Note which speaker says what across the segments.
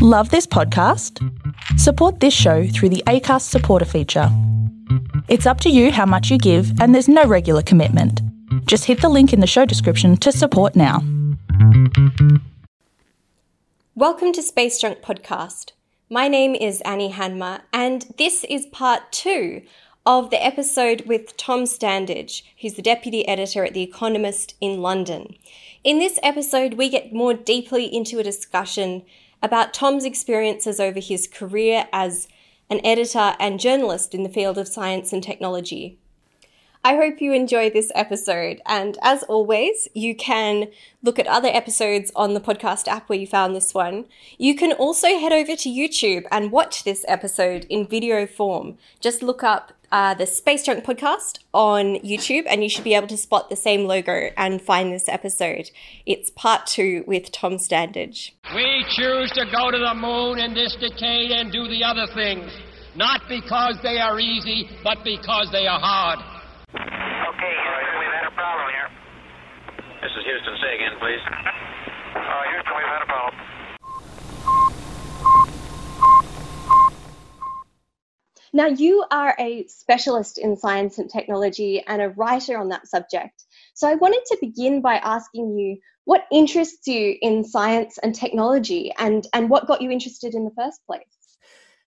Speaker 1: Love this podcast? Support this show through the ACAST supporter feature. It's up to you how much you give, and there's no regular commitment. Just hit the link in the show description to support now.
Speaker 2: Welcome to Space Junk Podcast. My name is Annie Handmer, and this is part two of the episode with Tom Standage, who's the deputy editor at The Economist in London. In this episode, we get more deeply into a discussion about Tom's experiences over his career as an editor and journalist in the field of science and technology. I hope you enjoy this episode. And as always, you can look at other episodes on the podcast app where you found this one. You can also head over to YouTube and watch this episode in video form. Just look up uh, the Space Junk podcast on YouTube, and you should be able to spot the same logo and find this episode. It's part two with Tom Standage.
Speaker 3: We choose to go to the moon in this decade and do the other things, not because they are easy, but because they are hard.
Speaker 4: Okay, Houston, we've had a problem here.
Speaker 5: This is Houston. Say again, please.
Speaker 4: Uh, Houston, we've had a problem.
Speaker 2: Now, you are a specialist in science and technology and a writer on that subject. So, I wanted to begin by asking you what interests you in science and technology and, and what got you interested in the first place?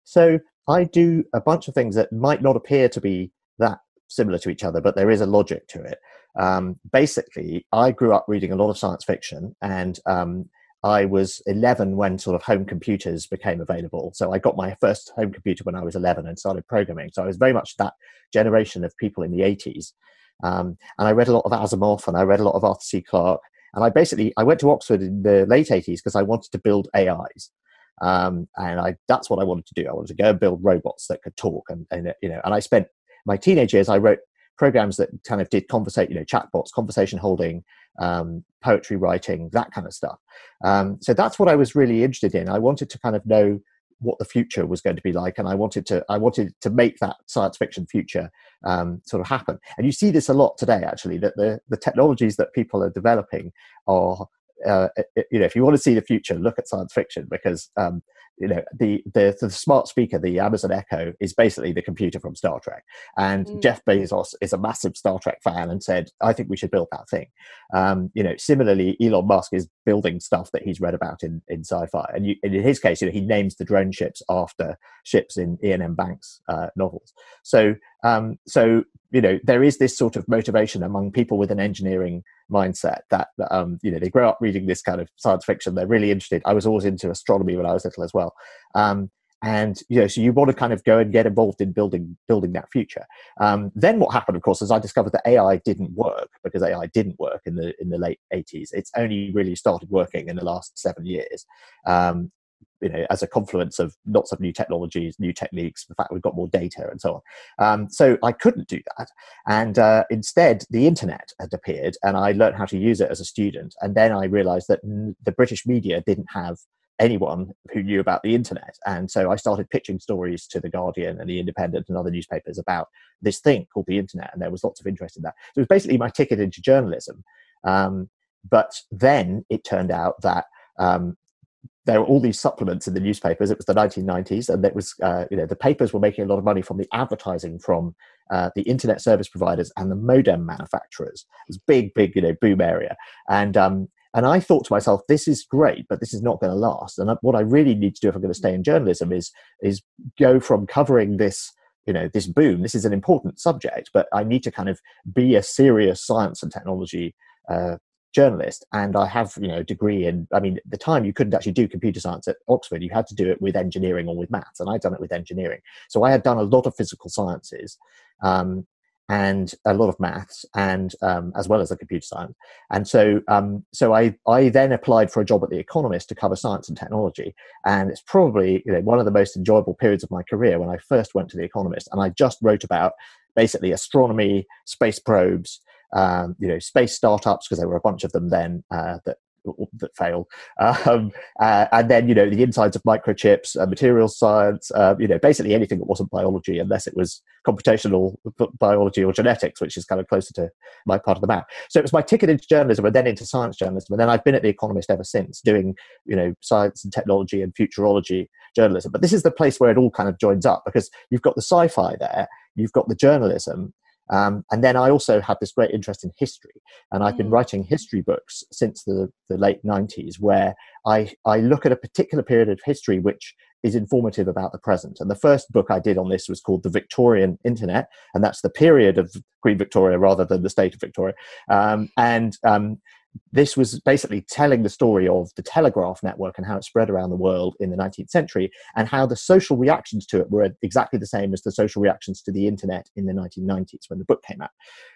Speaker 6: So, I do a bunch of things that might not appear to be that similar to each other, but there is a logic to it. Um, basically, I grew up reading a lot of science fiction and um, I was 11 when sort of home computers became available. So I got my first home computer when I was 11 and started programming. So I was very much that generation of people in the 80s. Um, and I read a lot of Asimov and I read a lot of Arthur C. Clarke. And I basically I went to Oxford in the late 80s because I wanted to build AIs. Um, and I that's what I wanted to do. I wanted to go and build robots that could talk. And, and you know, and I spent my teenage years. I wrote programs that kind of did conversation, you know, chatbots, conversation holding, um, poetry writing, that kind of stuff. Um, so that's what I was really interested in. I wanted to kind of know what the future was going to be like, and I wanted to I wanted to make that science fiction future um, sort of happen. And you see this a lot today, actually, that the the technologies that people are developing are uh, you know, if you want to see the future, look at science fiction because um, you know the, the, the smart speaker, the Amazon Echo, is basically the computer from Star Trek. And mm. Jeff Bezos is a massive Star Trek fan and said, "I think we should build that thing." Um, you know, similarly, Elon Musk is building stuff that he's read about in in sci-fi, and, you, in his case, you know, he names the drone ships after ships in Iain M. Banks' uh, novels. So, um, so you know, there is this sort of motivation among people with an engineering mindset that um, you know they grow up reading this kind of science fiction. They're really interested. I was always into astronomy when I was little as well. Um, and you know, so you want to kind of go and get involved in building building that future. Um, then what happened, of course, is I discovered that AI didn't work because AI didn't work in the in the late 80s. It's only really started working in the last seven years. Um, you know, as a confluence of lots of new technologies, new techniques, the fact we've got more data and so on. Um, so I couldn't do that. And uh, instead, the internet had appeared and I learned how to use it as a student. And then I realized that the British media didn't have anyone who knew about the internet. And so I started pitching stories to The Guardian and The Independent and other newspapers about this thing called the internet. And there was lots of interest in that. So it was basically my ticket into journalism. Um, but then it turned out that um, there were all these supplements in the newspapers. It was the 1990s, and it was uh, you know the papers were making a lot of money from the advertising from uh, the internet service providers and the modem manufacturers. It was big, big you know boom area, and um, and I thought to myself, this is great, but this is not going to last. And what I really need to do if I'm going to stay in journalism is is go from covering this you know this boom. This is an important subject, but I need to kind of be a serious science and technology uh, journalist and i have you know degree in i mean at the time you couldn't actually do computer science at oxford. You had to do it with engineering or with maths and i'd done it with engineering. So i had done a lot of physical sciences um, and a lot of maths and um, as well as the computer science. And so um, so I, I then applied for a job at the economist to cover science and technology. And it's probably you know, one of the most enjoyable periods of my career when i first went to the economist and i just wrote about basically astronomy space probes um, you know, space startups, because there were a bunch of them then uh, that that failed. Um, uh, and then, you know, the insides of microchips, uh, materials science, uh, you know, basically anything that wasn't biology, unless it was computational biology or genetics, which is kind of closer to my part of the map. So it was my ticket into journalism and then into science journalism. And then I've been at The Economist ever since, doing, you know, science and technology and futurology journalism. But this is the place where it all kind of joins up because you've got the sci fi there, you've got the journalism, um, and then I also had this great interest in history, and I've been mm. writing history books since the, the late 90s, where I, I look at a particular period of history which is informative about the present. And the first book I did on this was called The Victorian Internet, and that's the period of Queen Victoria rather than the state of Victoria. Um, and um, this was basically telling the story of the telegraph network and how it spread around the world in the 19th century and how the social reactions to it were exactly the same as the social reactions to the internet in the 1990s when the book came out.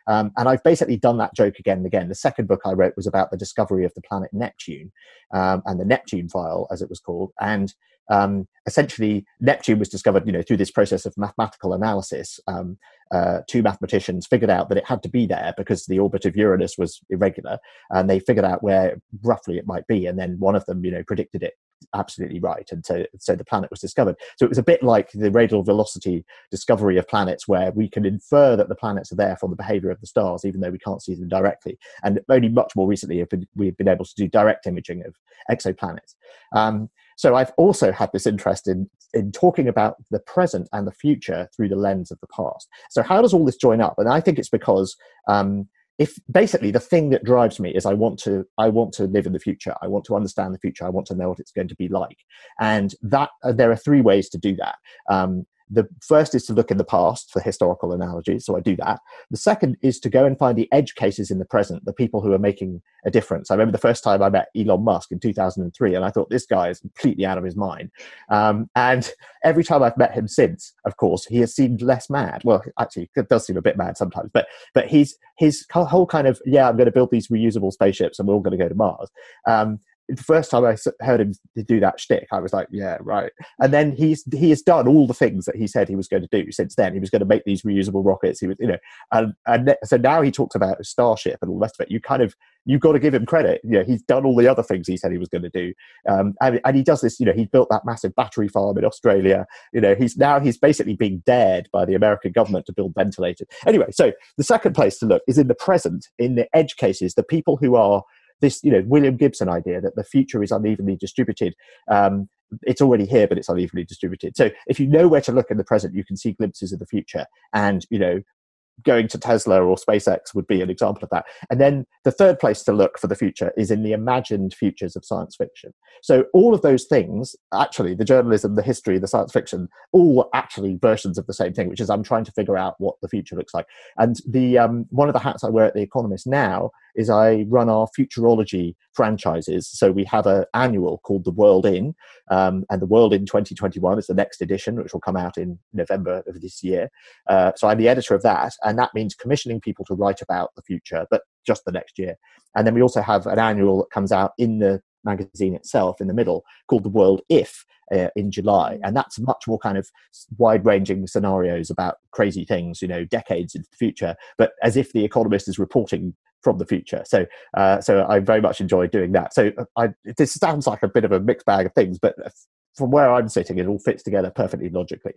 Speaker 6: Um, and I've basically done that joke again and again. The second book I wrote was about the discovery of the planet Neptune um, and the Neptune file, as it was called. And um, essentially Neptune was discovered, you know, through this process of mathematical analysis. Um, uh, two mathematicians figured out that it had to be there because the orbit of Uranus was irregular, and they figured out where roughly it might be. And then one of them, you know, predicted it absolutely right, and so so the planet was discovered. So it was a bit like the radial velocity discovery of planets, where we can infer that the planets are there from the behavior of the stars, even though we can't see them directly. And only much more recently we've been able to do direct imaging of exoplanets. Um, so I've also had this interest in, in talking about the present and the future through the lens of the past. So how does all this join up? And I think it's because um, if basically the thing that drives me is I want to I want to live in the future. I want to understand the future. I want to know what it's going to be like. And that uh, there are three ways to do that. Um, the first is to look in the past for historical analogies, so I do that. The second is to go and find the edge cases in the present, the people who are making a difference. I remember the first time I met Elon Musk in 2003, and I thought this guy is completely out of his mind. Um, and every time I've met him since, of course, he has seemed less mad. Well, actually, it does seem a bit mad sometimes, but but he's his whole kind of yeah, I'm going to build these reusable spaceships, and we're all going to go to Mars. Um, the first time I heard him do that shtick, I was like, yeah, right. And then he's he has done all the things that he said he was going to do since then. He was going to make these reusable rockets. He was, you know, and and so now he talks about Starship and all the rest of it. You kind of you've got to give him credit. You know, he's done all the other things he said he was going to do, um, and, and he does this. You know, he built that massive battery farm in Australia. You know, he's now he's basically being dared by the American government to build ventilators. Anyway, so the second place to look is in the present, in the edge cases, the people who are this you know William Gibson idea that the future is unevenly distributed. Um, it's already here, but it's unevenly distributed. So if you know where to look in the present, you can see glimpses of the future. And you know, going to Tesla or SpaceX would be an example of that. And then the third place to look for the future is in the imagined futures of science fiction. So all of those things, actually, the journalism, the history, the science fiction, all actually versions of the same thing, which is I'm trying to figure out what the future looks like. And the um, one of the hats I wear at The Economist now is I run our futurology franchises. So we have an annual called The World In, um, and The World In 2021 is the next edition, which will come out in November of this year. Uh, so I'm the editor of that, and that means commissioning people to write about the future, but just the next year. And then we also have an annual that comes out in the magazine itself in the middle called The World If. Uh, in July, and that's much more kind of wide-ranging scenarios about crazy things, you know, decades into the future. But as if the Economist is reporting from the future. So, uh, so I very much enjoy doing that. So, uh, I, this sounds like a bit of a mixed bag of things, but from where I'm sitting, it all fits together perfectly logically.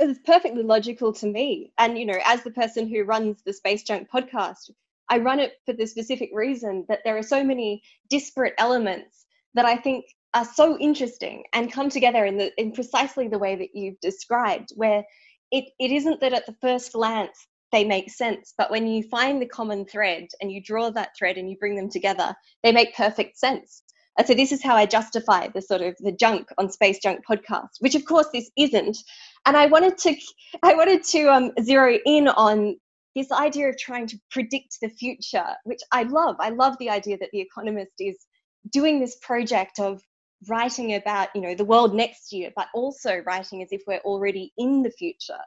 Speaker 2: It's perfectly logical to me. And you know, as the person who runs the Space Junk podcast, I run it for the specific reason that there are so many disparate elements that I think are so interesting and come together in the in precisely the way that you've described, where it, it isn't that at the first glance they make sense. But when you find the common thread and you draw that thread and you bring them together, they make perfect sense. And so this is how I justify the sort of the junk on Space Junk podcast, which of course this isn't. And I wanted to I wanted to um, zero in on this idea of trying to predict the future, which I love. I love the idea that The Economist is doing this project of writing about you know the world next year, but also writing as if we're already in the future.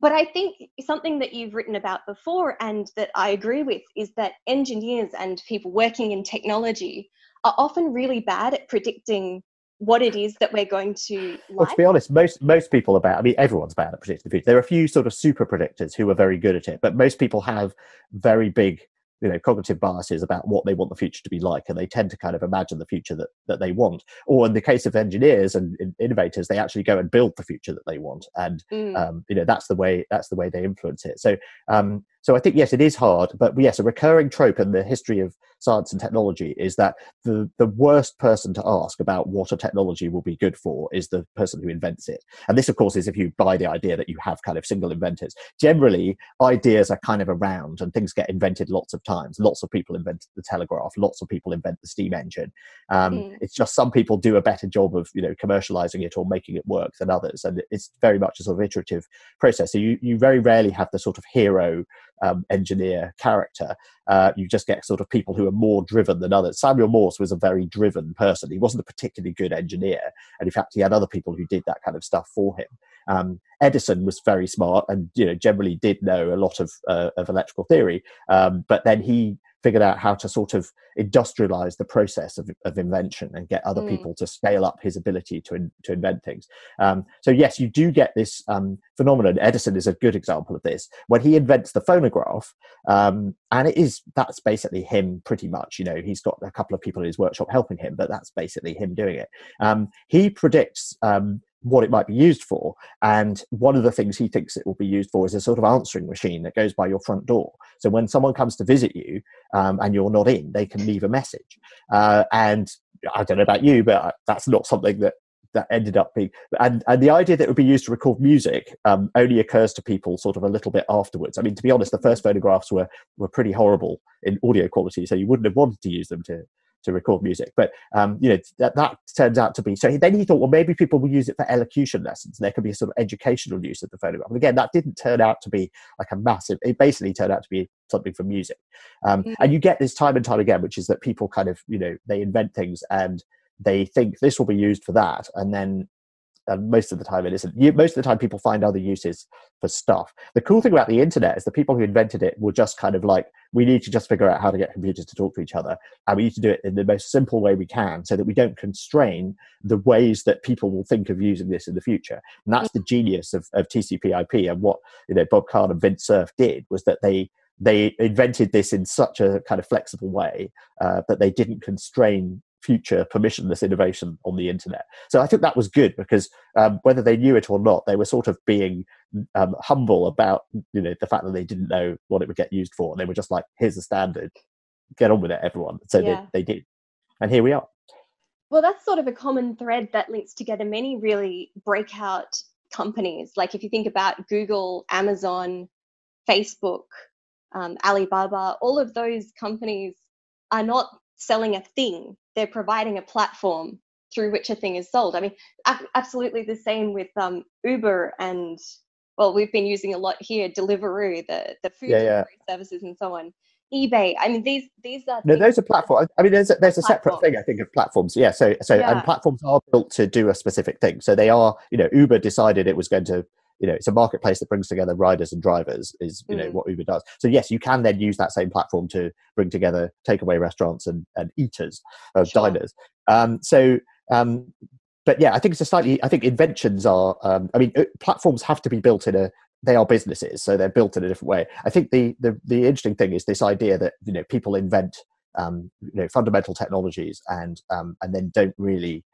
Speaker 2: But I think something that you've written about before and that I agree with is that engineers and people working in technology are often really bad at predicting what it is that we're going to like.
Speaker 6: Well, to be honest, most most people are bad. I mean, everyone's bad at predicting the future. There are a few sort of super predictors who are very good at it, but most people have very big you know cognitive biases about what they want the future to be like and they tend to kind of imagine the future that, that they want. Or in the case of engineers and innovators they actually go and build the future that they want. And mm. um, you know that's the way that's the way they influence it. So um, so I think yes, it is hard, but yes, a recurring trope in the history of science and technology is that the the worst person to ask about what a technology will be good for is the person who invents it. And this, of course, is if you buy the idea that you have kind of single inventors. Generally, ideas are kind of around, and things get invented lots of times. Lots of people invented the telegraph. Lots of people invent the steam engine. Um, mm. It's just some people do a better job of you know commercializing it or making it work than others, and it's very much a sort of iterative process. So you you very rarely have the sort of hero um, engineer character. Uh, you just get sort of people who are more driven than others. Samuel Morse was a very driven person. He wasn't a particularly good engineer, and in fact, he had other people who did that kind of stuff for him. Um, Edison was very smart and you know generally did know a lot of uh, of electrical theory, um, but then he figured out how to sort of industrialize the process of, of invention and get other mm. people to scale up his ability to, in, to invent things. Um, so, yes, you do get this um, phenomenon. Edison is a good example of this. When he invents the phonograph, um, and it is that's basically him pretty much. You know, he's got a couple of people in his workshop helping him, but that's basically him doing it. Um, he predicts um, what it might be used for. And one of the things he thinks it will be used for is a sort of answering machine that goes by your front door. So when someone comes to visit you um, and you're not in, they can leave a message. Uh, and I don't know about you, but that's not something that that ended up being and, and the idea that it would be used to record music um, only occurs to people sort of a little bit afterwards i mean to be honest the first phonographs were were pretty horrible in audio quality so you wouldn't have wanted to use them to to record music. But um, you know that that turns out to be so. Then he thought, well, maybe people will use it for elocution lessons. There could be a sort of educational use of the phonograph. And again, that didn't turn out to be like a massive. It basically turned out to be something for music. Um, mm-hmm. And you get this time and time again, which is that people kind of you know they invent things and they think this will be used for that, and then and most of the time it isn't. You, most of the time, people find other uses for stuff. The cool thing about the internet is the people who invented it were just kind of like, we need to just figure out how to get computers to talk to each other, and we need to do it in the most simple way we can, so that we don't constrain the ways that people will think of using this in the future. And that's the genius of, of TCP/IP. And what you know, Bob Kahn and Vint Cerf did was that they they invented this in such a kind of flexible way uh, that they didn't constrain future permissionless innovation on the internet. So I think that was good because um, whether they knew it or not, they were sort of being um, humble about you know the fact that they didn't know what it would get used for. And they were just like, "Here's the standard, get on with it, everyone." So yeah. they, they did, and here we are.
Speaker 2: Well, that's sort of a common thread that links together many really breakout companies. Like if you think about Google, Amazon, Facebook, um, Alibaba, all of those companies are not selling a thing they're providing a platform through which a thing is sold. I mean, absolutely the same with um, Uber and well, we've been using a lot here Deliveroo, the the food yeah, yeah. services and so on. eBay. I mean, these these are
Speaker 6: no, those are platforms. I mean, there's a, there's a separate thing I think of platforms. Yeah, so so yeah. and platforms are built to do a specific thing. So they are, you know, Uber decided it was going to you know it's a marketplace that brings together riders and drivers is you know mm. what uber does so yes you can then use that same platform to bring together takeaway restaurants and, and eaters uh, sure. diners um, so um, but yeah i think it's a slightly i think inventions are um, i mean uh, platforms have to be built in a they are businesses so they're built in a different way i think the the, the interesting thing is this idea that you know people invent um, you know fundamental technologies and um, and then don't really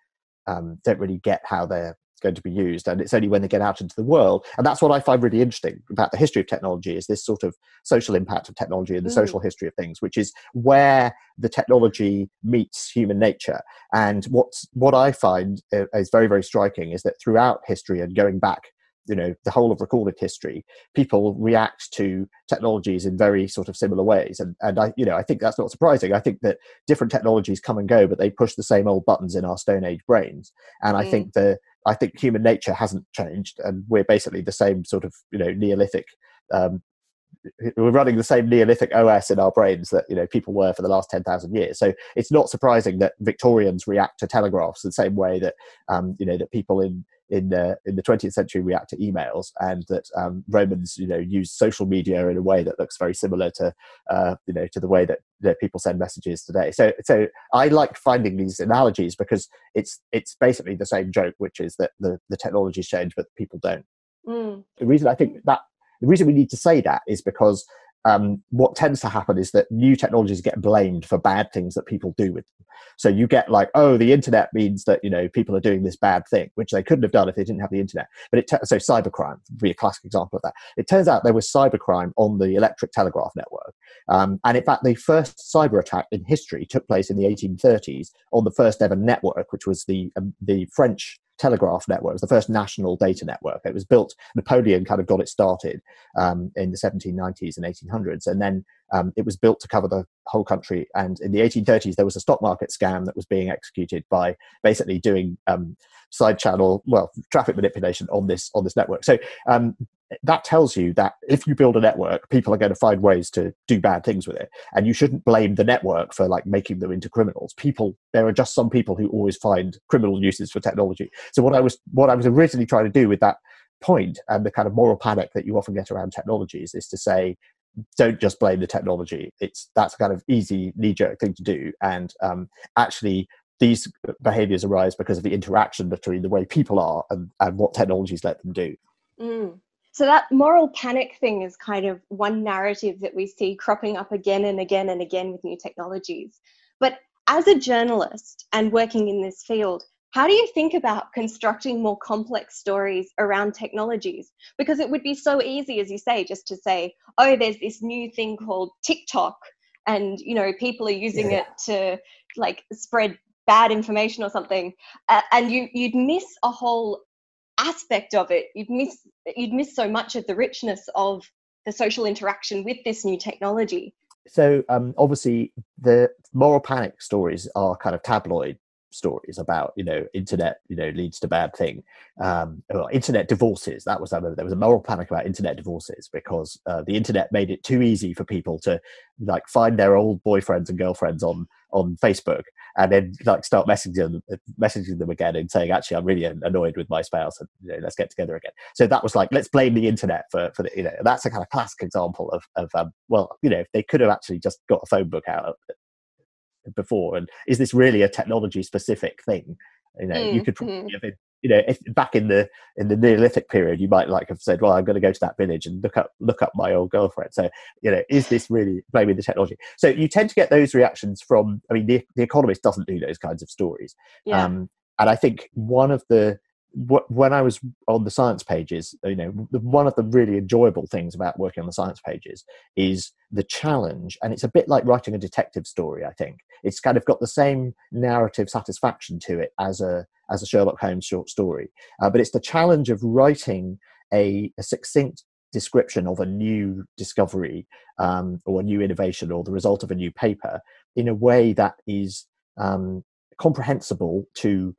Speaker 6: um, don't really get how they're going to be used and it's only when they get out into the world. And that's what i find really interesting about the history of technology is this sort of social impact of technology and the mm. social history of things which is where the technology meets human nature. And what's what i find uh, is very very striking is that throughout history and going back you know the whole of recorded history people react to technologies in very sort of similar ways. And and i you know i think that's not surprising. I think that different technologies come and go but they push the same old buttons in our stone age brains. And mm. i think the I think human nature hasn't changed, and we're basically the same sort of you know Neolithic. Um, we're running the same Neolithic OS in our brains that you know people were for the last ten thousand years. So it's not surprising that Victorians react to telegraphs the same way that um, you know that people in in the in the 20th century react to emails, and that um, Romans, you know, use social media in a way that looks very similar to, uh, you know, to the way that, that people send messages today. So, so I like finding these analogies because it's it's basically the same joke, which is that the the technologies change, but people don't. Mm. The reason I think that the reason we need to say that is because um, what tends to happen is that new technologies get blamed for bad things that people do with them. So you get like, oh, the internet means that you know people are doing this bad thing, which they couldn't have done if they didn't have the internet. But it so cybercrime would be a classic example of that. It turns out there was cybercrime on the electric telegraph network, um, and in fact, the first cyber attack in history took place in the 1830s on the first ever network, which was the um, the French telegraph network. The first national data network. It was built, Napoleon kind of got it started um, in the 1790s and 1800s. And then um, it was built to cover the whole country. And in the 1830s, there was a stock market scam that was being executed by basically doing um, side channel, well, traffic manipulation on this on this network. So um, that tells you that if you build a network, people are going to find ways to do bad things with it, and you shouldn't blame the network for like making them into criminals. People, there are just some people who always find criminal uses for technology. So what I was what I was originally trying to do with that point and the kind of moral panic that you often get around technologies is to say don't just blame the technology it's that's kind of easy knee-jerk thing to do and um, actually these behaviors arise because of the interaction between the way people are and, and what technologies let them do
Speaker 2: mm. So that moral panic thing is kind of one narrative that we see cropping up again and again and again with new technologies. But as a journalist and working in this field, how do you think about constructing more complex stories around technologies? Because it would be so easy, as you say, just to say, oh, there's this new thing called TikTok, and you know, people are using yeah. it to like spread bad information or something, uh, and you you'd miss a whole aspect of it you'd miss you'd miss so much of the richness of the social interaction with this new technology.
Speaker 6: So um, obviously the moral panic stories are kind of tabloid stories about you know internet you know leads to bad thing um well, internet divorces. That was there was a moral panic about internet divorces because uh, the internet made it too easy for people to like find their old boyfriends and girlfriends on on facebook and then like start messaging them messaging them again and saying actually i'm really annoyed with my spouse and you know, let's get together again. So that was like let's blame the internet for for the you know that's a kind of classic example of of um, well you know if they could have actually just got a phone book out before? And is this really a technology specific thing? You know mm, you could probably mm. have you know if back in the in the neolithic period you might like have said well i'm going to go to that village and look up look up my old girlfriend. So you know is this really blaming the technology? So you tend to get those reactions from i mean the, the economist doesn't do those kinds of stories. Yeah. um, and i think one of the when I was on the science pages, you know, one of the really enjoyable things about working on the science pages is the challenge, and it's a bit like writing a detective story. I think it's kind of got the same narrative satisfaction to it as a as a Sherlock Holmes short story, uh, but it's the challenge of writing a, a succinct description of a new discovery um, or a new innovation or the result of a new paper in a way that is um, comprehensible to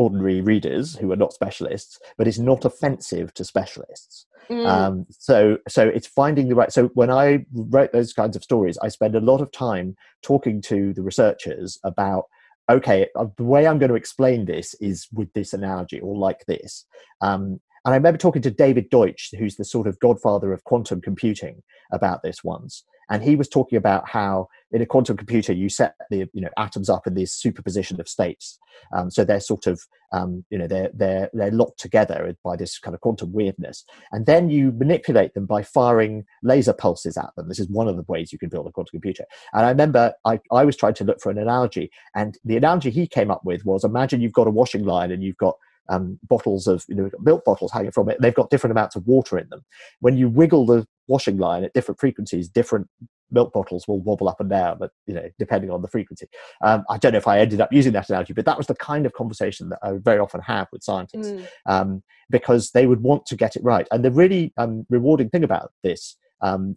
Speaker 6: ordinary readers who are not specialists, but it's not offensive to specialists. Mm. Um, so, so it's finding the right. So when I wrote those kinds of stories, I spend a lot of time talking to the researchers about. Okay, uh, the way I'm going to explain this is with this analogy or like this. Um, and I remember talking to David Deutsch, who's the sort of godfather of quantum computing, about this once. And he was talking about how in a quantum computer you set the you know atoms up in this superposition of states. Um, so they're sort of um, you know they're they're they're locked together by this kind of quantum weirdness. And then you manipulate them by firing laser pulses at them. This is one of the ways you can build a quantum computer. And i remember i, I was trying to look for an analogy and the analogy he came up with was imagine you've got a washing line and you've got um, bottles of you know milk bottles hanging from it. They've got different amounts of water in them. When you wiggle the washing line at different frequencies, different milk bottles will wobble up and down, but you know, depending on the frequency. Um, I don't know if I ended up using that analogy, but that was the kind of conversation that I very often have with scientists mm. um, because they would want to get it right. And the really um, rewarding thing about this. Um,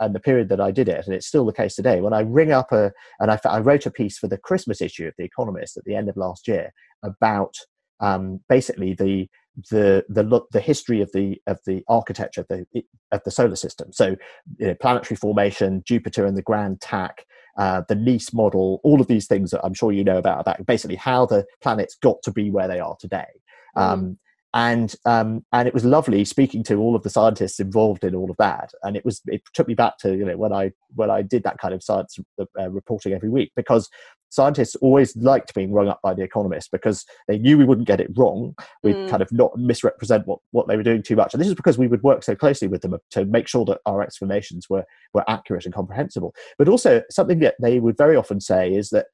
Speaker 6: and the period that I did it, and it's still the case today. When I ring up a, and I, I wrote a piece for the Christmas issue of The Economist at the end of last year about um, basically the the the the history of the of the architecture of the of the solar system. So, you know, planetary formation, Jupiter and the grand tack, uh, the Nice model, all of these things that I'm sure you know about about basically how the planets got to be where they are today. Mm. Um, and um, and it was lovely speaking to all of the scientists involved in all of that. And it was it took me back to you know when I when I did that kind of science uh, reporting every week because scientists always liked being rung up by the economists because they knew we wouldn't get it wrong. We'd
Speaker 2: Mm.
Speaker 6: kind of not misrepresent what, what they were doing too much. And this is because we would work so closely with them to make sure that our explanations were, were accurate and comprehensible. But also, something that they would very often say is that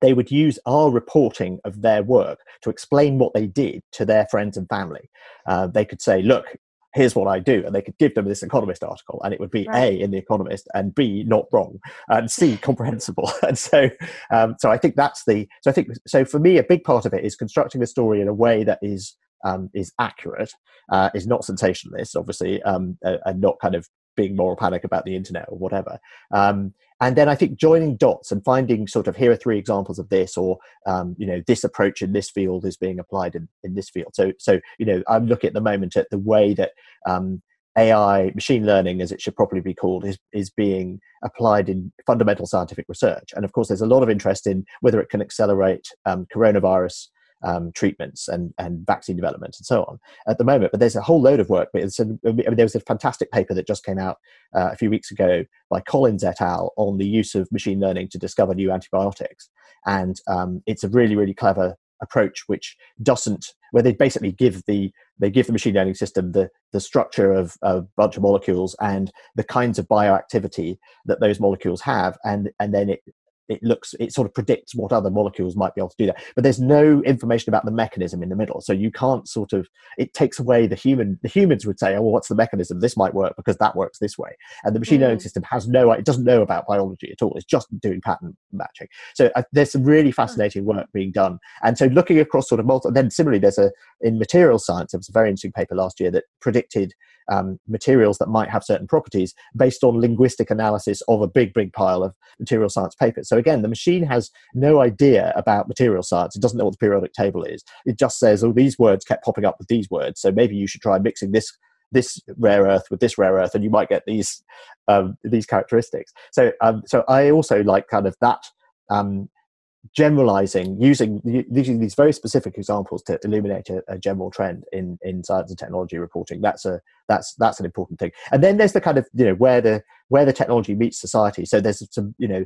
Speaker 6: they would use our reporting of their work to explain what they did to their friends and family. Uh, they could say, look, here's what I do. And they could give them this Economist article, and it would be
Speaker 2: Right.
Speaker 6: A in the Economist and B not wrong and C comprehensible. and so, um, so I think that's the. So I think so for me, a big part of it is constructing the story in a way that is um, is accurate, uh, is not sensationalist, obviously, um, and not kind of being moral panic about the internet or whatever. Um, and then I think joining dots and finding sort of here are three examples of this, or um, you know this approach in this field is being applied in, in this field. So so you know I'm looking at the moment at the way that um, AI, machine learning, as it should probably be called, is is being applied in fundamental scientific research. And of course, there's a lot of interest in whether it can accelerate um, coronavirus um, treatments and, and vaccine development and so on at the moment. But there's a whole load of work. But a, I mean, there was a fantastic paper that just came out uh, a few weeks ago by Collins et al. on the use of machine learning to discover new antibiotics. And um, it's a really, really clever approach which doesn't where they basically give the they give the machine learning system the the structure of a bunch of molecules and the kinds of bioactivity that those molecules have and and then it it looks it sort of predicts what other molecules might be able to do that. But there's no information about the mechanism in the middle. So you can't sort of it takes away the human the humans would say oh well what's the mechanism? This might work because that works this way. And the machine learning
Speaker 2: Mm.
Speaker 6: system has no it doesn't know about biology at all. It's just doing pattern matching. So uh, there's some really fascinating work being done. And so looking across sort of multiple then similarly there's a in material science there was a very interesting paper last year that predicted um, materials that might have certain properties based on linguistic analysis of a big, big pile of material science papers. So again, the machine has no idea about material science. It doesn't know what the periodic table is. It just says, oh, these words kept popping up with these words. So maybe you should try mixing this this rare earth with this rare earth, and you might get these um, these characteristics. So um, so I also like kind of that. Um, generalizing using using these very specific examples to illuminate a, a, general trend in in science and technology reporting. That's a that's that's an important thing. And then there's the kind of you know where the where the technology meets society. So there's some you know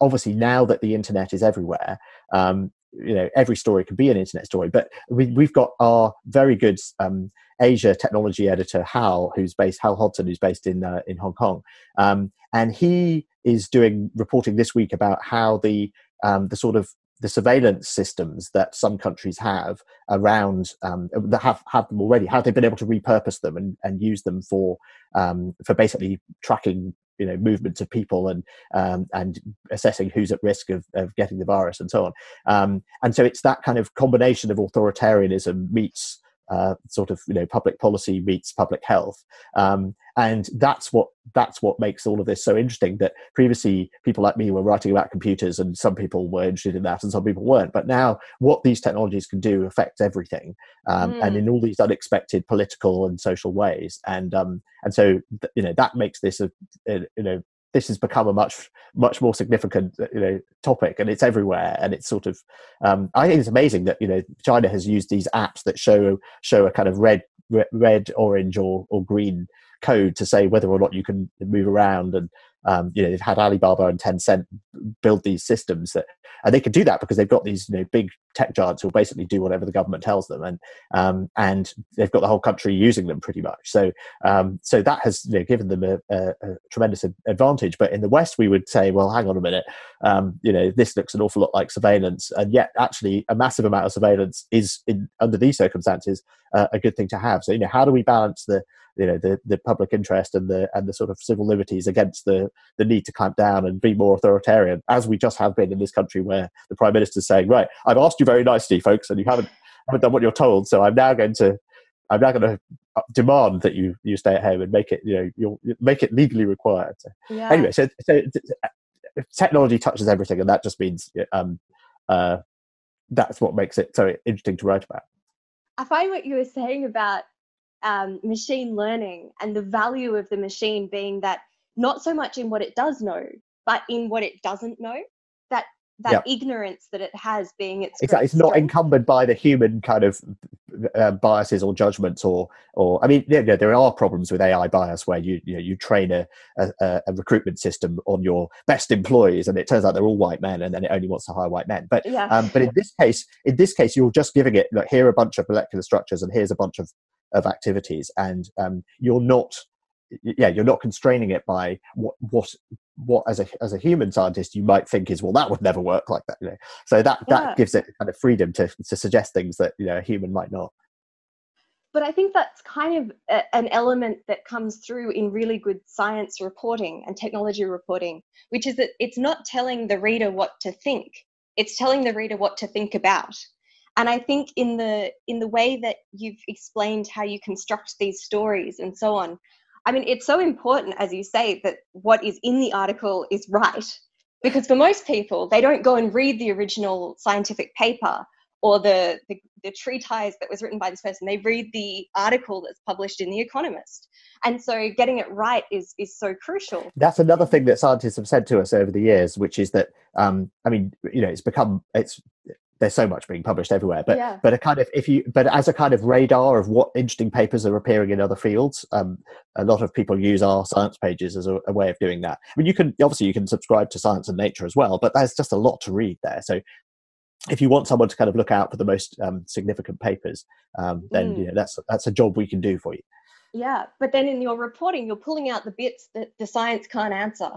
Speaker 6: obviously now that the internet is everywhere um you know every story can be an internet story. But we, we've got our very good um, asia technology editor hal who's based hal hodson who's based in uh, in hong kong. Um, and he is doing reporting this week about how the um, the sort of the surveillance systems that some countries have around um, that have have them already, how they've been able to repurpose them and, and use them for um, for basically tracking you know movements of people and um, and assessing who's at risk of, of getting the virus and so on. Um, and so it's that kind of combination of authoritarianism meets uh, sort of you know public policy meets public health. Um, and that's what that's what makes all of this so interesting that previously people like me were writing about computers and some people were interested in that and some people weren't. But now what these technologies can do affects everything um,
Speaker 2: Mm.
Speaker 6: and in all these unexpected political and social ways. And um, and so th- you know that makes this a, a you know this has become a much much more significant you know topic and it's everywhere and it's sort of um, i think it's amazing that you know china has used these apps that show show a kind of red red orange or, or green code to say whether or not you can move around and um, you know they've had alibaba and tencent build these systems that and they can do that because they've got these you know big tech giants who basically do whatever the government tells them and um, and they've got the whole country using them pretty much so um, so that has you know, given them a, a, a, tremendous advantage. But in the West, we would say, well, hang on a minute, um, you know, this looks an awful lot like surveillance, and yet actually a massive amount of surveillance is, in, under these circumstances, uh, a good thing to have. So you know, how do we balance the you know the, the public interest and the and the sort of civil liberties against the the need to clamp down and be more authoritarian, as we just have been in this country, where the prime minister is saying, right, I've asked you very nicely, folks, and you haven't haven't done what you're told, so I'm now going to I'm now going to demand that you you stay at home and make it you know you'll make it legally required. So,
Speaker 2: Yeah.
Speaker 6: Anyway, so, so technology touches everything, and that just means um, uh, that's what makes it so interesting to write about.
Speaker 2: I find what you were saying about um, machine learning and the value of the machine being that not so much in what it does know, but in what it doesn't know. That
Speaker 6: Yep.
Speaker 2: ignorance that it has being its
Speaker 6: Exactly, it's not
Speaker 2: strength.
Speaker 6: encumbered by the human kind of uh, biases or judgments or or I mean, yeah, yeah, there are problems with AI bias where you you know you train a, a, a recruitment system on your best employees and it turns out they're all white men and then it only wants to hire white men. But
Speaker 2: Yeah.
Speaker 6: um, but in this case, in this case, you're just giving it like here are a bunch of molecular structures and here's a bunch of of activities, and um, you're not yeah you're not constraining it by what what what as a as a human scientist you might think is well that would never work like that you know so that
Speaker 2: Yeah.
Speaker 6: that gives it kind of freedom to to suggest things that you know a human might not
Speaker 2: But I think that's kind of a, an element that comes through in really good science reporting and technology reporting, which is that it's not telling the reader what to think; it's telling the reader what to think about. And I think in the in the way that you've explained how you construct these stories and so on, I mean, it's so important, as you say, that what is in the article is right. Because for most people, they don't go and read the original scientific paper or the, the, the treatise that was written by this person. They read the article that's published in The Economist. And so getting it right is, is so crucial.
Speaker 6: that's another thing that scientists have said to us over the years which is that um i mean you know it's become it's there's so much being published everywhere but
Speaker 2: Yeah.
Speaker 6: but a kind of if you but as a kind of radar of what interesting papers are appearing in other fields um a lot of people use our science pages as a, a way of doing that i mean you can obviously you can subscribe to science and nature as well but there's just a lot to read there so if you want someone to kind of look out for the most um, significant papers um, then
Speaker 2: Mm.
Speaker 6: you know that's that's a job we can do for you
Speaker 2: Yeah. But then in your reporting, you're pulling out the bits that the science can't answer,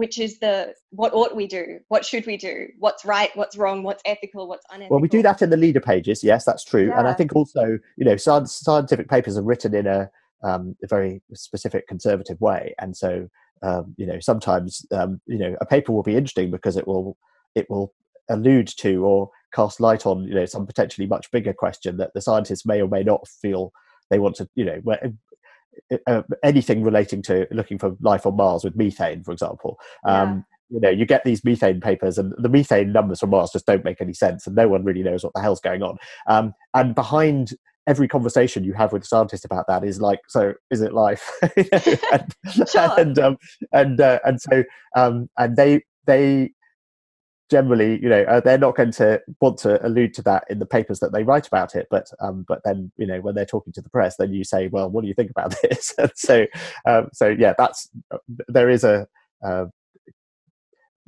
Speaker 2: which is the what ought we do? What should we do? What's right? What's wrong? What's ethical? What's unethical?
Speaker 6: Well, we do that in the leader pages. Yes, that's true. And I think also, you know, scientific papers are written in a, um, a very specific conservative way, and so um, you know sometimes um, you know a paper will be interesting because it will it will allude to or cast light on you know some potentially much bigger question that the scientists may or may not feel they want to you know uh, anything relating to looking for life on Mars with methane, for example. Um, You know, you get these methane papers, and the methane numbers from Mars just don't make any sense, and no one really knows what the hell's going on. Um, and behind every conversation you have with a scientist about that is like, so is it life? And
Speaker 2: Sure.
Speaker 6: and um, and uh, and so um, and they they generally, you know, uh, they're not going to want to allude to that in the papers that they write about it. But um, but then you know when they're talking to the press, then you say, well, what do you think about this? so um, so yeah, that's there is a uh,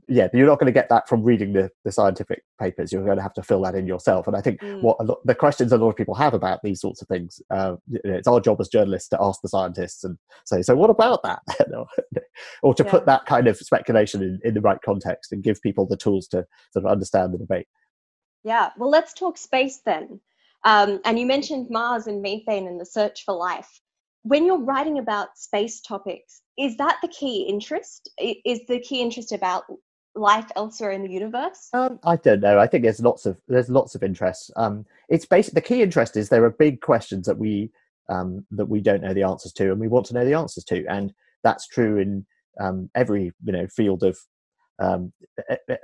Speaker 6: yeah, you're not going to get that from reading the, the scientific papers. You're going to have to fill that in yourself. And I think
Speaker 2: Mm.
Speaker 6: what a lot, the questions a lot of people have about these sorts of things, uh, you know, it's our job as journalists to ask the scientists and say, so what about that? or to put that kind of speculation in, in the right context and give people the tools to sort of understand the debate.
Speaker 2: Yeah, well, let's talk space then. Um, and you mentioned Mars and methane and the search for life. When you're writing about space topics, is that the key interest? Is the key interest about life elsewhere in the universe?
Speaker 6: Um, I don't know. I think there's lots of there's lots of interests. Um, it's basic. The key interest is there are big questions that we um, that we don't know the answers to, and we want to know the answers to, and that's true in um, every you know field of um,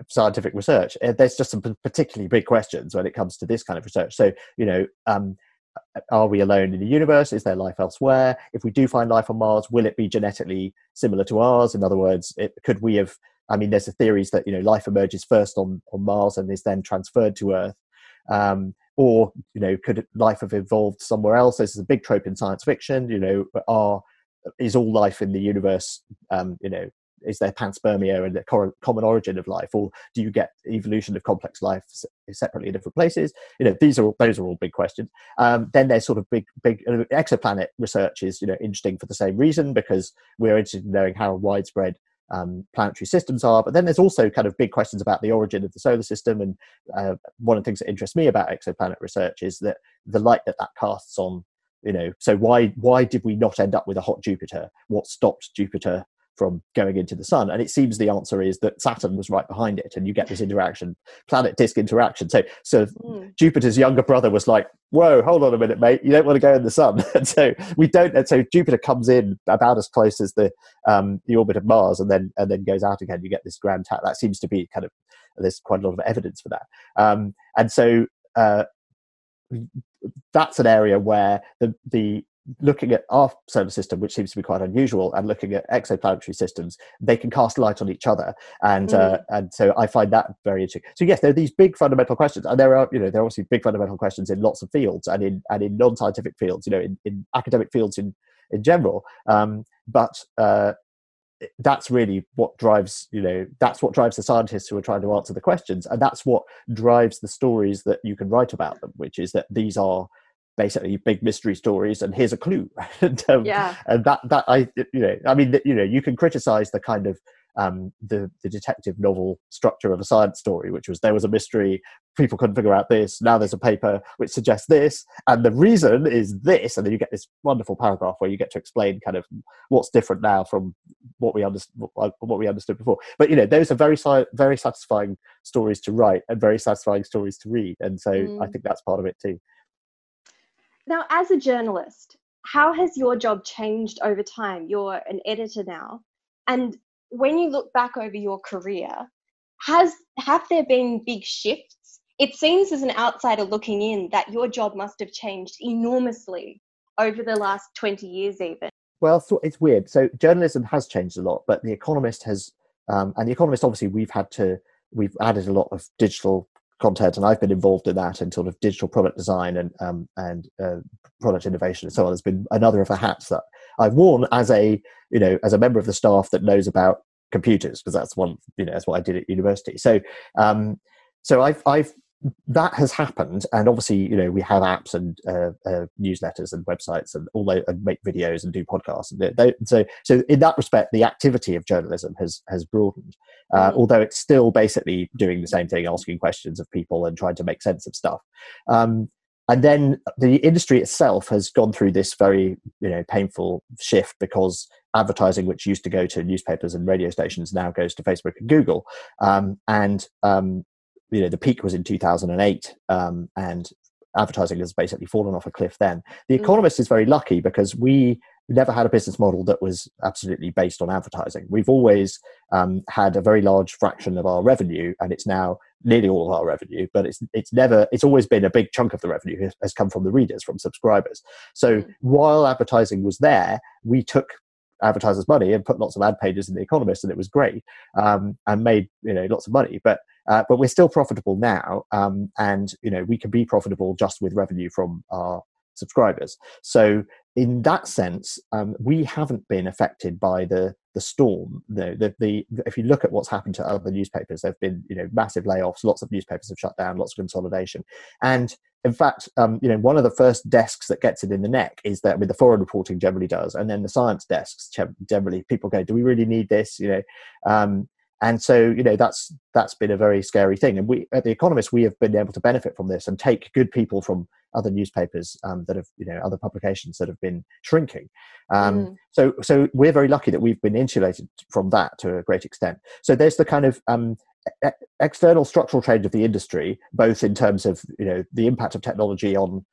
Speaker 6: scientific research. Uh, There's just some particularly big questions when it comes to this kind of research. So you know. Um, are we alone in the universe? Is there life elsewhere? If we do find life on Mars, will it be genetically similar to ours? In other words, it, could we have I mean, there's the theories that you know life emerges first on on Mars and is then transferred to Earth, um, or you know, could life have evolved somewhere else? This is a big trope in science fiction. You know, are is all life in the universe? Um, you know, is there panspermia and the common origin of life, or do you get evolution of complex life separately in different places? You know, these are all, those are all big questions. Um, then there's sort of big big uh, exoplanet research is you know interesting for the same reason because we're interested in knowing how widespread um, planetary systems are. But then there's also kind of big questions about the origin of the solar system. And uh, one of the things that interests me about exoplanet research is that the light that that casts on, you know, so why why did we not end up with a hot Jupiter? What stopped Jupiter from going into the sun? And it seems the answer is that Saturn was right behind it, and you get this interaction, planet disk interaction. So so
Speaker 2: Mm.
Speaker 6: Jupiter's younger brother was like, "Whoa, hold on a minute, mate! You don't want to go in the sun." and so we don't. And so Jupiter comes in about as close as the um, the orbit of Mars, and then and then goes out again. You get this grand. That seems to be kind of there's quite a lot of evidence for that. Um, and so uh, that's an area where the the looking at our solar system, which seems to be quite unusual, and looking at exoplanetary systems, they can cast light on each other, and mm. uh, and so I find that very interesting. So yes, there are these big fundamental questions, and there are you know there are obviously big fundamental questions in lots of fields and in and in non-scientific fields, you know, in, in academic fields in in general. Um, but uh, that's really what drives you know that's what drives the scientists who are trying to answer the questions and that's what drives the stories that you can write about them which is that these are basically big mystery stories and here's a clue and, um,
Speaker 2: yeah.
Speaker 6: and that that i you know i mean you know you can criticize the kind of um, the the detective novel structure of a science story, which was there was a mystery, people couldn't figure out this. Now there's a paper which suggests this, and the reason is this, and then you get this wonderful paragraph where you get to explain kind of what's different now from what we understood what we understood before. But you know, those are very very satisfying stories to write and very satisfying stories to read, and so mm. I think that's part of it too.
Speaker 2: Now, as a journalist, how has your job changed over time? You're an editor now, and when you look back over your career, has have there been big shifts? It seems as an outsider looking in that your job must have changed enormously over the last 20 years even.
Speaker 6: Well, it's weird. So journalism has changed a lot, but the Economist has, um, and the Economist obviously we've had to, we've added a lot of digital content, and I've been involved in that and sort of digital product design and um, and uh, product innovation and so on. Has been another of the hats that I've worn as a you know as a member of the staff that knows about computers because that's one you know that's what I did at university. So um, so I've I've that has happened and obviously you know we have apps and uh, uh, newsletters and websites and all they, and make videos and do podcasts and they, so so in that respect the activity of journalism has has broadened uh, mm. although it's still basically doing the same thing asking questions of people and trying to make sense of stuff um, and then the industry itself has gone through this very you know painful shift because advertising which used to go to newspapers and radio stations now goes to facebook and google um, and um, you know the peak was in 2008 um, and advertising has basically fallen off a cliff then the mm. economist is very lucky because we never had a business model that was absolutely based on advertising we've always um, had a very large fraction of our revenue and it's now nearly all of our revenue, but it's it's never it's always been a big chunk of the revenue has come from the readers, from subscribers. So mm. while advertising was there, we took advertisers' money and put lots of ad pages in the Economist, and it was great um, and made you know lots of money. But uh, but we're still profitable now, um, and you know we can be profitable just with revenue from our subscribers. So in that sense, um, we haven't been affected by the the storm. The, the, the, if you look at what's happened to other newspapers, there've been you know massive layoffs. Lots of newspapers have shut down. Lots of consolidation, and in fact, um, you know one of the first desks that gets it in the neck is that with the foreign reporting generally does, and then the science desks generally people go, do we really need this? You know. Um, and so you know that's that's been a very scary thing and we at the economist we have been able to benefit from this and take good people from other newspapers um, that have you know other publications that have been shrinking um, mm. so so we're very lucky that we've been insulated from that to a great extent so there's the kind of um, e- external structural change of the industry both in terms of you know the impact of technology on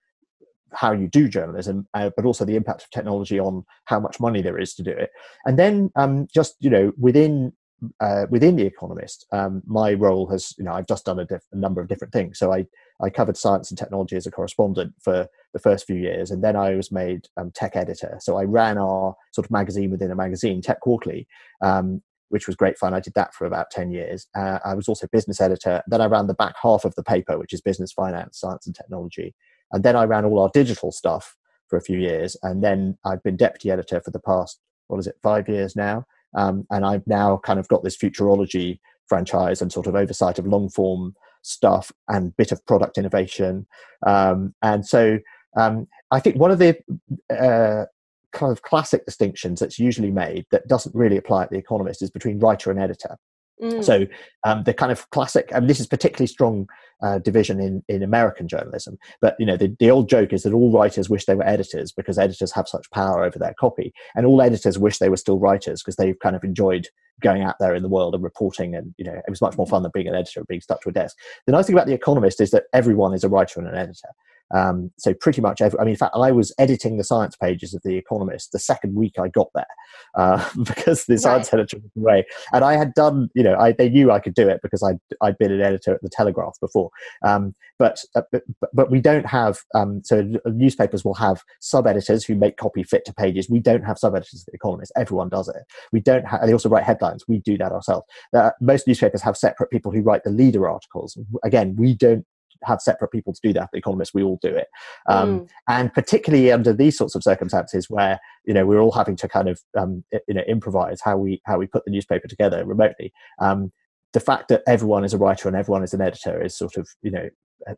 Speaker 6: how you do journalism, uh, but also the impact of technology on how much money there is to do it. And then um, just you know within uh, within the Economist, um, my role has, you know, I've just done a, diff- a, number of different things. So I, I covered science and technology as a correspondent for the first few years, and then I was made um, tech editor. So I ran our sort of magazine within a magazine, Tech Quarterly, um, which was great fun. I did that for about 10 years. Uh, I was also business editor. Then I ran the back half of the paper, which is business, finance, science, and technology. And then I ran all our digital stuff for a few years. And then I've been deputy editor for the past, what is it, five years now. Um, and I've now kind of got this futurology franchise and sort of oversight of long form stuff and bit of product innovation. Um, and so um, I think one of the uh, kind of classic distinctions that's usually made that doesn't really apply at The Economist is between writer and editor. Mm. So um, the kind of classic, and this is particularly strong uh, division in, in American journalism. But you know, the, the old joke is that all writers wish they were editors because editors have such power over their copy, and all editors wish they were still writers because they've kind of enjoyed going out there in the world and reporting. And you know, it was much more fun than being an editor and being stuck to a desk. The nice thing about The Economist is that everyone is a writer and an editor. Um, so pretty much every, I mean, in fact, I was editing the science pages of The Economist the second week I got there uh, because the science right. editor was away. And I had done, you know, I, they knew I could do it because I'd, I'd been an editor at The Telegraph before. Um, but, uh, but, but we don't have, um, so newspapers will have sub-editors who make copy fit to pages. We don't have sub-editors at The Economist. Everyone does it. We don't have, they also write headlines. We do that ourselves. Uh, most newspapers have separate people who write the leader articles. Again, we don't have separate people to do that. The Economist, we all do it, um, mm. and particularly under these sorts of circumstances where you know we're all having to kind of um, you know improvise how we how we put the newspaper together remotely. Um, the fact that everyone is a writer and everyone is an editor is sort of you know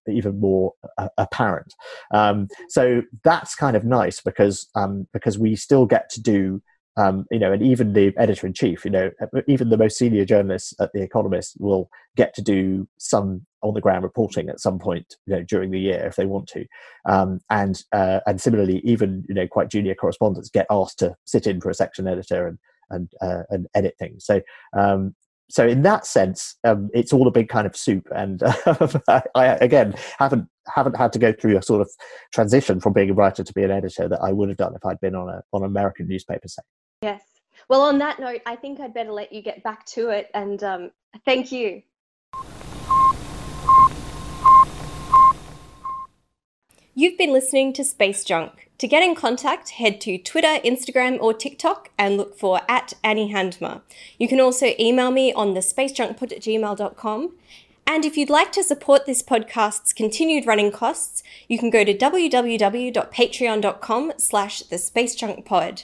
Speaker 6: even more uh, apparent. Um, so that's kind of nice because um, because we still get to do um, you know, and even the editor in chief, you know, even the most senior journalists at the Economist will get to do some on the ground reporting at some point, you know, during the year if they want to, um, and uh, and similarly, even you know, quite junior correspondents get asked to sit in for a section editor and and uh, and edit things. So um, so in that sense, um, it's all a big kind of soup. And uh, I, again haven't haven't had to go through a sort of transition from being a writer to be an editor that I would have done if I'd been on a on an American newspaper, say.
Speaker 2: Yes. Well, on that note, I think I'd better let you get back to it. And um, thank you. You've been listening to Space Junk. To get in contact, head to Twitter, Instagram, or TikTok and look for at Annie Handmer. You can also email me on the at gmail.com. And if you'd like to support this podcast's continued running costs, you can go to www.patreon.com slash the spacejunkpod.